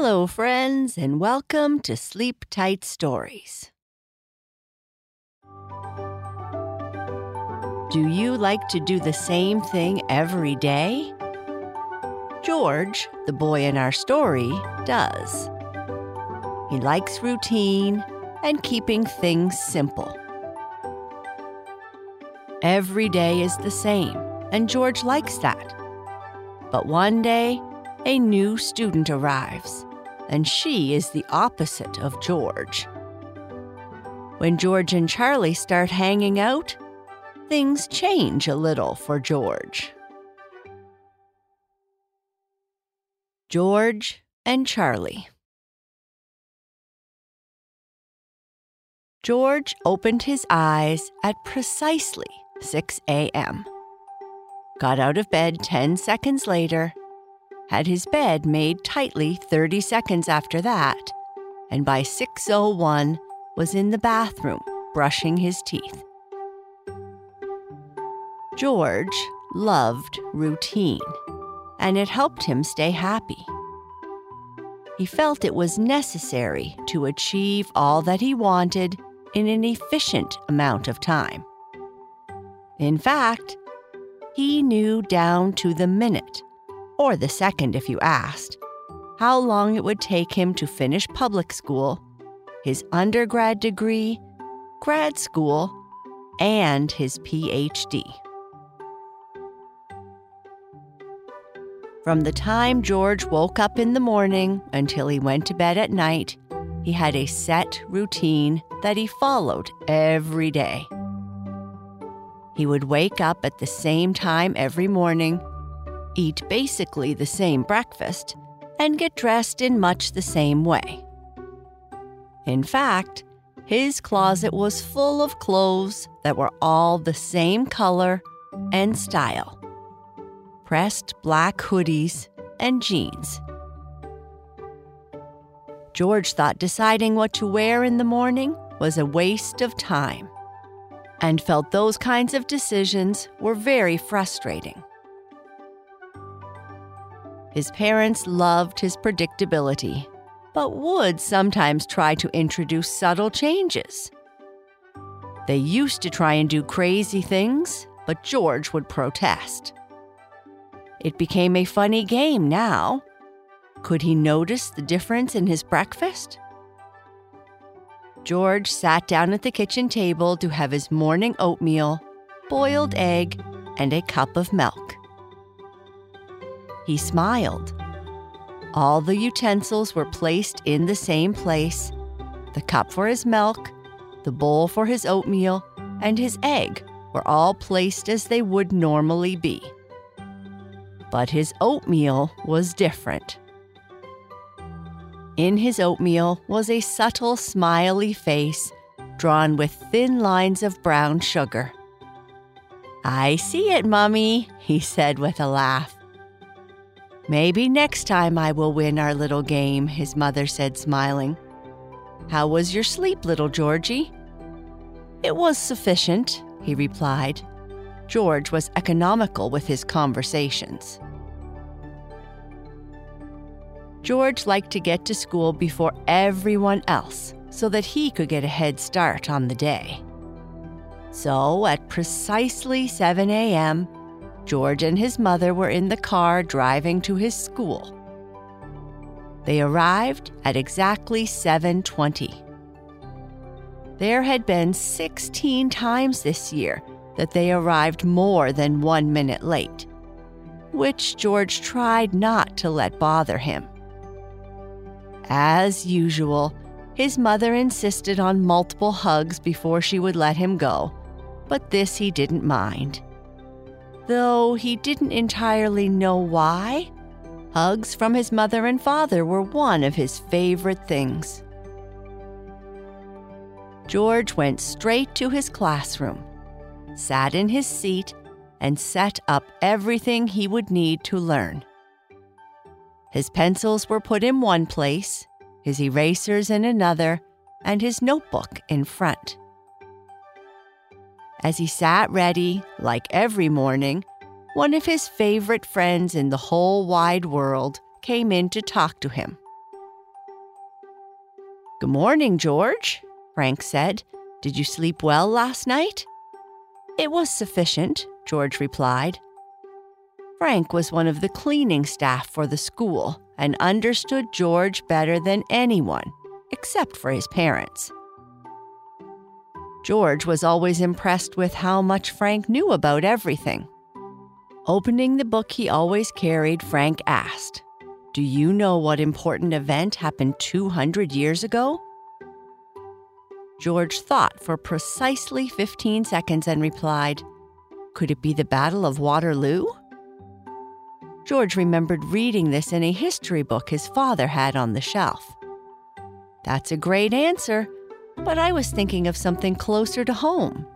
Hello, friends, and welcome to Sleep Tight Stories. Do you like to do the same thing every day? George, the boy in our story, does. He likes routine and keeping things simple. Every day is the same, and George likes that. But one day, a new student arrives, and she is the opposite of George. When George and Charlie start hanging out, things change a little for George. George and Charlie. George opened his eyes at precisely 6 a.m. Got out of bed 10 seconds later had his bed made tightly 30 seconds after that, and by 6:01 was in the bathroom brushing his teeth. George loved routine, and it helped him stay happy. He felt it was necessary to achieve all that he wanted in an efficient amount of time. In fact, he knew down to the minute or the second if you asked, how long it would take him to finish public school, his undergrad degree, grad school, and his PhD. From the time George woke up in the morning until he went to bed at night, he had a set routine that he followed every day. He would wake up at the same time every morning eat basically the same breakfast, and get dressed in much the same way. In fact, his closet was full of clothes that were all the same color and style pressed black hoodies and jeans. George thought deciding what to wear in the morning was a waste of time and felt those kinds of decisions were very frustrating. His parents loved his predictability, but would sometimes try to introduce subtle changes. They used to try and do crazy things, but George would protest. It became a funny game now. Could he notice the difference in his breakfast? George sat down at the kitchen table to have his morning oatmeal, boiled egg, and a cup of milk. He smiled. All the utensils were placed in the same place the cup for his milk, the bowl for his oatmeal, and his egg were all placed as they would normally be. But his oatmeal was different. In his oatmeal was a subtle, smiley face drawn with thin lines of brown sugar. I see it, Mummy, he said with a laugh. Maybe next time I will win our little game, his mother said, smiling. How was your sleep, little Georgie? It was sufficient, he replied. George was economical with his conversations. George liked to get to school before everyone else so that he could get a head start on the day. So, at precisely 7 a.m., George and his mother were in the car driving to his school. They arrived at exactly 7:20. There had been 16 times this year that they arrived more than 1 minute late, which George tried not to let bother him. As usual, his mother insisted on multiple hugs before she would let him go, but this he didn't mind though he didn't entirely know why. Hugs from his mother and father were one of his favorite things. George went straight to his classroom, sat in his seat, and set up everything he would need to learn. His pencils were put in one place, his erasers in another, and his notebook in front. As he sat ready, like every morning, one of his favorite friends in the whole wide world came in to talk to him. Good morning, George, Frank said. Did you sleep well last night? It was sufficient, George replied. Frank was one of the cleaning staff for the school and understood George better than anyone, except for his parents. George was always impressed with how much Frank knew about everything. Opening the book he always carried, Frank asked, Do you know what important event happened 200 years ago? George thought for precisely 15 seconds and replied, Could it be the Battle of Waterloo? George remembered reading this in a history book his father had on the shelf. That's a great answer, but I was thinking of something closer to home.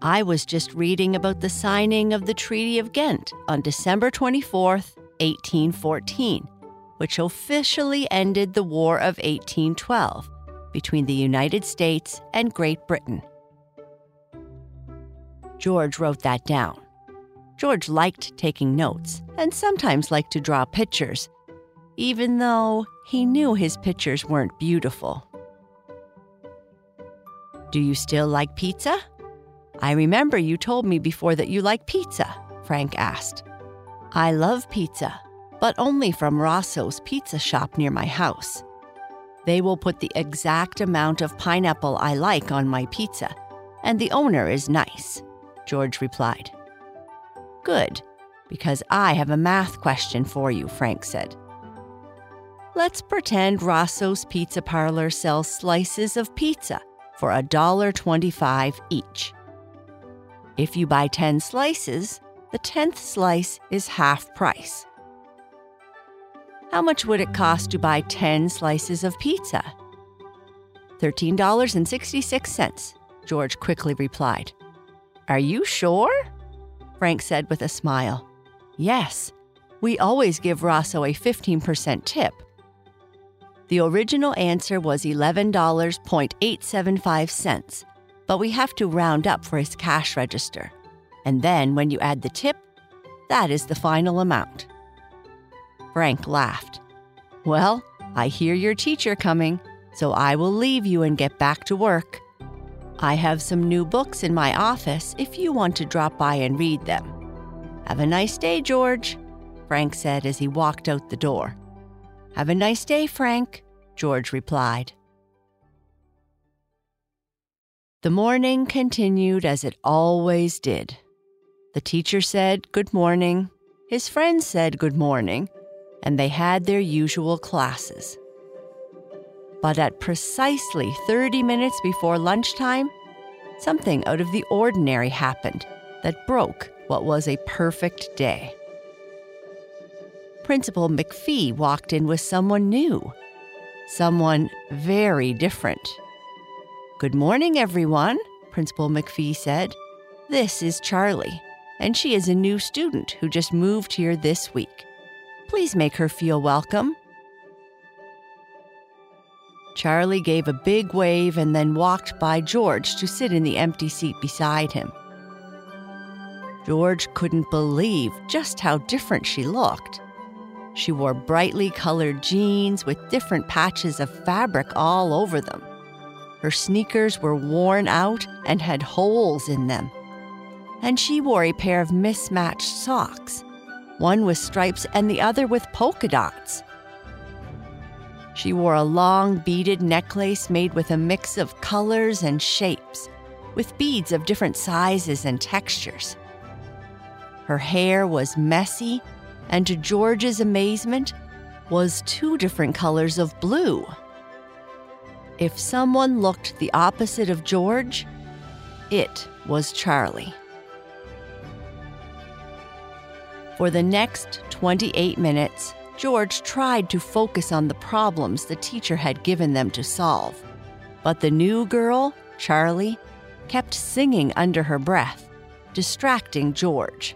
I was just reading about the signing of the Treaty of Ghent on December 24th, 1814, which officially ended the War of 1812 between the United States and Great Britain. George wrote that down. George liked taking notes and sometimes liked to draw pictures, even though he knew his pictures weren't beautiful. Do you still like pizza? I remember you told me before that you like pizza, Frank asked. I love pizza, but only from Rosso's pizza shop near my house. They will put the exact amount of pineapple I like on my pizza, and the owner is nice, George replied. Good, because I have a math question for you, Frank said. Let's pretend Rosso's Pizza Parlor sells slices of pizza for $1.25 each. If you buy 10 slices, the 10th slice is half price. How much would it cost to buy 10 slices of pizza? $13.66, George quickly replied. Are you sure? Frank said with a smile. Yes, we always give Rosso a 15% tip. The original answer was $11.875, but we have to round up for his cash register. And then when you add the tip, that is the final amount. Frank laughed. Well, I hear your teacher coming, so I will leave you and get back to work. I have some new books in my office if you want to drop by and read them. Have a nice day, George, Frank said as he walked out the door. Have a nice day, Frank, George replied. The morning continued as it always did. The teacher said good morning, his friends said good morning, and they had their usual classes. But at precisely 30 minutes before lunchtime, something out of the ordinary happened that broke what was a perfect day. Principal McPhee walked in with someone new, someone very different. Good morning, everyone, Principal McPhee said. This is Charlie, and she is a new student who just moved here this week. Please make her feel welcome. Charlie gave a big wave and then walked by George to sit in the empty seat beside him. George couldn't believe just how different she looked. She wore brightly colored jeans with different patches of fabric all over them. Her sneakers were worn out and had holes in them. And she wore a pair of mismatched socks, one with stripes and the other with polka dots. She wore a long beaded necklace made with a mix of colors and shapes, with beads of different sizes and textures. Her hair was messy, and to George's amazement, was two different colors of blue. If someone looked the opposite of George, it was Charlie. For the next 28 minutes, George tried to focus on the problems the teacher had given them to solve. But the new girl, Charlie, kept singing under her breath, distracting George.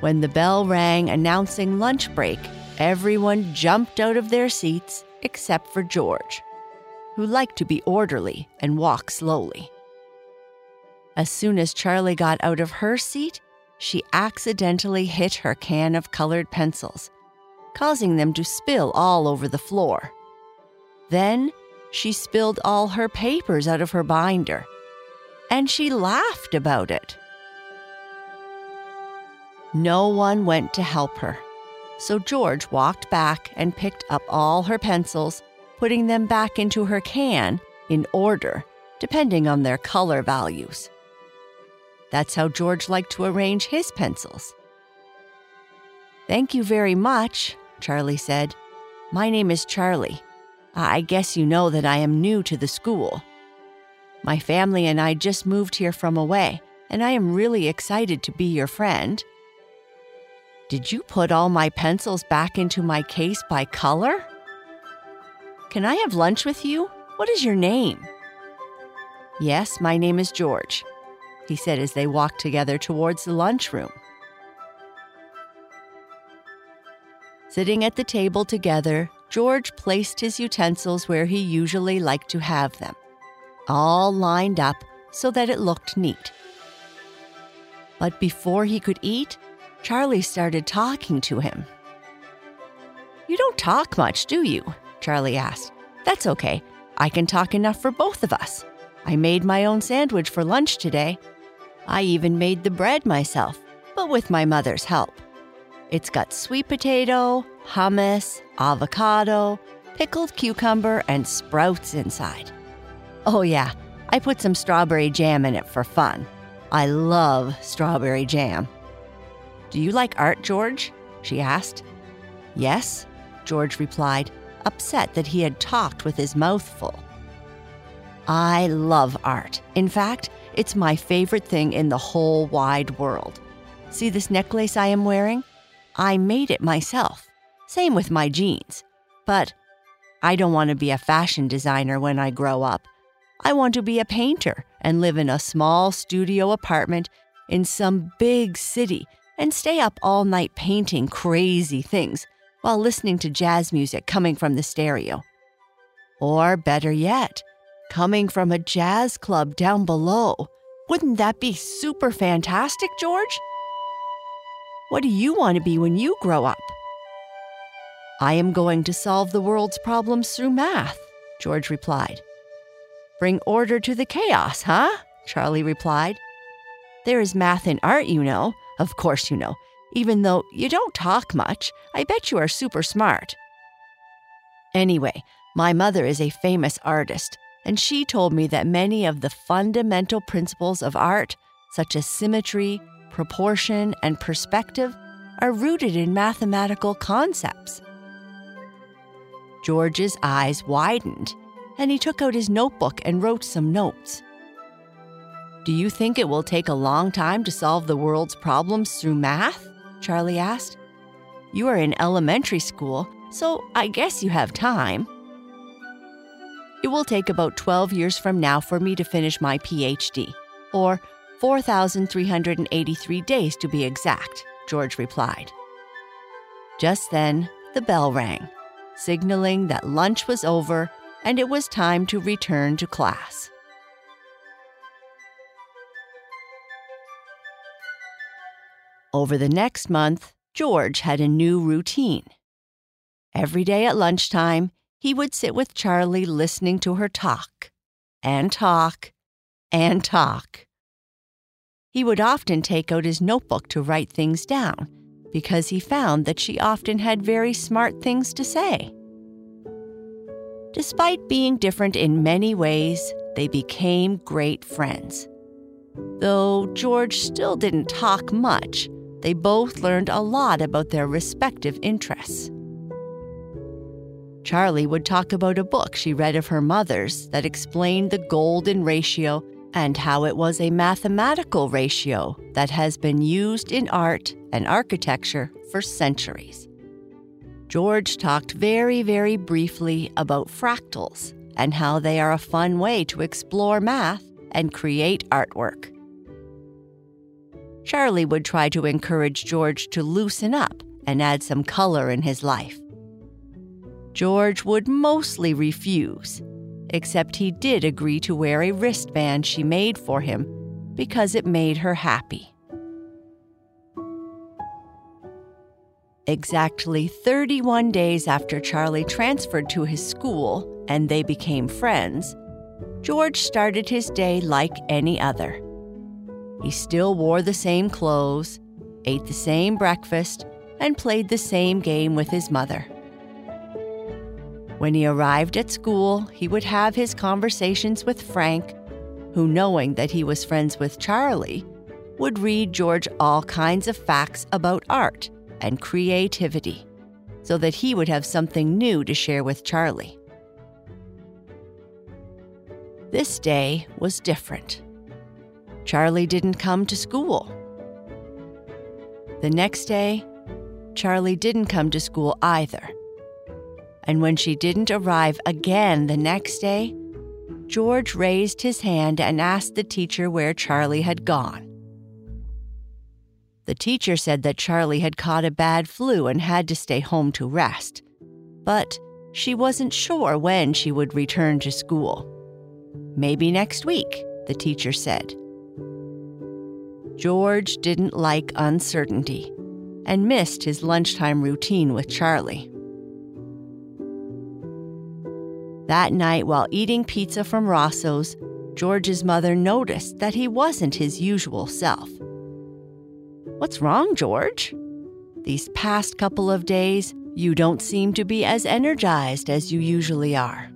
When the bell rang announcing lunch break, everyone jumped out of their seats except for George, who liked to be orderly and walk slowly. As soon as Charlie got out of her seat, she accidentally hit her can of colored pencils, causing them to spill all over the floor. Then she spilled all her papers out of her binder, and she laughed about it. No one went to help her, so George walked back and picked up all her pencils, putting them back into her can in order, depending on their color values. That's how George liked to arrange his pencils. Thank you very much, Charlie said. My name is Charlie. I guess you know that I am new to the school. My family and I just moved here from away, and I am really excited to be your friend. Did you put all my pencils back into my case by color? Can I have lunch with you? What is your name? Yes, my name is George, he said as they walked together towards the lunchroom. Sitting at the table together, George placed his utensils where he usually liked to have them, all lined up so that it looked neat. But before he could eat, Charlie started talking to him. You don't talk much, do you? Charlie asked. That's okay. I can talk enough for both of us. I made my own sandwich for lunch today. I even made the bread myself, but with my mother's help. It's got sweet potato, hummus, avocado, pickled cucumber, and sprouts inside. Oh, yeah, I put some strawberry jam in it for fun. I love strawberry jam. Do you like art, George? she asked. Yes, George replied, upset that he had talked with his mouth full. I love art. In fact, it's my favorite thing in the whole wide world. See this necklace I am wearing? I made it myself. Same with my jeans. But I don't want to be a fashion designer when I grow up. I want to be a painter and live in a small studio apartment in some big city and stay up all night painting crazy things while listening to jazz music coming from the stereo. Or better yet, coming from a jazz club down below. Wouldn't that be super fantastic, George? What do you want to be when you grow up? I am going to solve the world's problems through math, George replied. Bring order to the chaos, huh? Charlie replied. There is math in art, you know. Of course, you know. Even though you don't talk much, I bet you are super smart. Anyway, my mother is a famous artist, and she told me that many of the fundamental principles of art, such as symmetry, proportion, and perspective are rooted in mathematical concepts. George's eyes widened, and he took out his notebook and wrote some notes. Do you think it will take a long time to solve the world's problems through math? Charlie asked. You are in elementary school, so I guess you have time. It will take about 12 years from now for me to finish my PhD, or 4,383 days to be exact, George replied. Just then, the bell rang, signaling that lunch was over and it was time to return to class. Over the next month, George had a new routine. Every day at lunchtime, he would sit with Charlie listening to her talk and talk and talk. He would often take out his notebook to write things down because he found that she often had very smart things to say. Despite being different in many ways, they became great friends. Though George still didn't talk much, they both learned a lot about their respective interests. Charlie would talk about a book she read of her mother's that explained the golden ratio and how it was a mathematical ratio that has been used in art and architecture for centuries. George talked very, very briefly about fractals and how they are a fun way to explore math and create artwork. Charlie would try to encourage George to loosen up and add some color in his life. George would mostly refuse except he did agree to wear a wristband she made for him because it made her happy. Exactly 31 days after Charlie transferred to his school, and they became friends, George started his day like any other. He still wore the same clothes, ate the same breakfast, and played the same game with his mother. When he arrived at school, he would have his conversations with Frank, who, knowing that he was friends with Charlie, would read George all kinds of facts about art and creativity so that he would have something new to share with Charlie. This day was different. Charlie didn't come to school. The next day, Charlie didn't come to school either. And when she didn't arrive again the next day, George raised his hand and asked the teacher where Charlie had gone. The teacher said that Charlie had caught a bad flu and had to stay home to rest, but she wasn't sure when she would return to school. Maybe next week, the teacher said. George didn't like uncertainty and missed his lunchtime routine with Charlie. That night, while eating pizza from Rosso's, George's mother noticed that he wasn't his usual self. What's wrong, George? These past couple of days, you don't seem to be as energized as you usually are.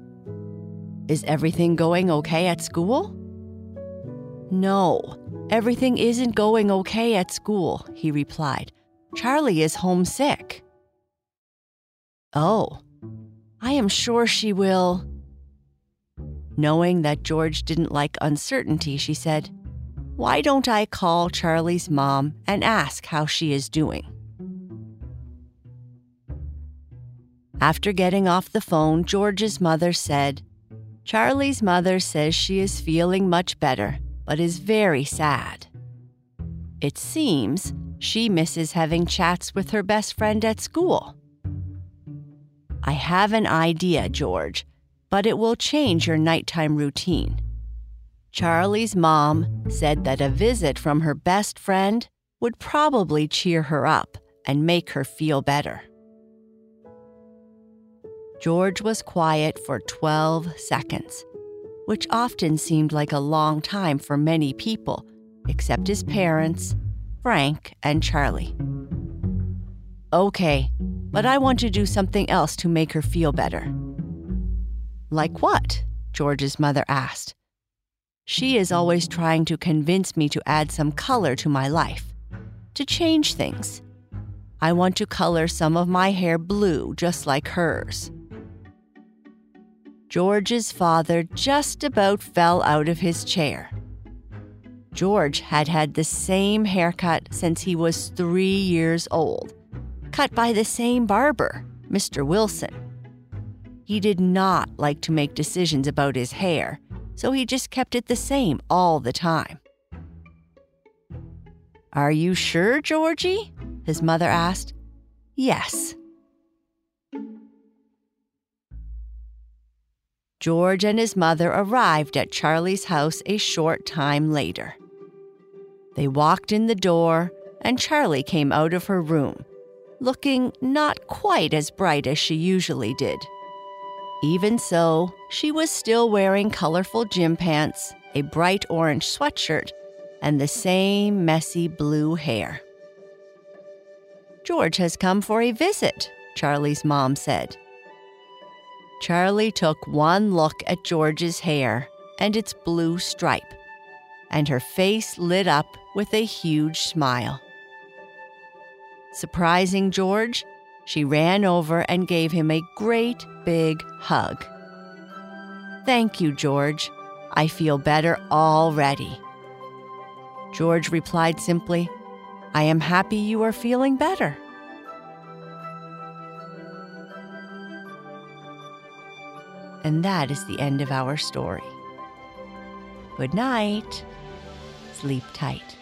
Is everything going okay at school? No, everything isn't going okay at school, he replied. Charlie is homesick. Oh, I am sure she will. Knowing that George didn't like uncertainty, she said, Why don't I call Charlie's mom and ask how she is doing? After getting off the phone, George's mother said, Charlie's mother says she is feeling much better, but is very sad. It seems she misses having chats with her best friend at school. I have an idea, George, but it will change your nighttime routine. Charlie's mom said that a visit from her best friend would probably cheer her up and make her feel better. George was quiet for 12 seconds, which often seemed like a long time for many people, except his parents, Frank, and Charlie. Okay, but I want to do something else to make her feel better. Like what? George's mother asked. She is always trying to convince me to add some color to my life, to change things. I want to color some of my hair blue just like hers. George's father just about fell out of his chair. George had had the same haircut since he was three years old cut by the same barber, Mr. Wilson. He did not like to make decisions about his hair, so he just kept it the same all the time. Are you sure, Georgie? His mother asked. Yes. George and his mother arrived at Charlie's house a short time later. They walked in the door, and Charlie came out of her room, looking not quite as bright as she usually did. Even so, she was still wearing colorful gym pants, a bright orange sweatshirt, and the same messy blue hair. George has come for a visit, Charlie's mom said. Charlie took one look at George's hair and its blue stripe, and her face lit up with a huge smile. Surprising George, she ran over and gave him a great big hug. Thank you, George. I feel better already. George replied simply, I am happy you are feeling better. And that is the end of our story. Good night. Sleep tight.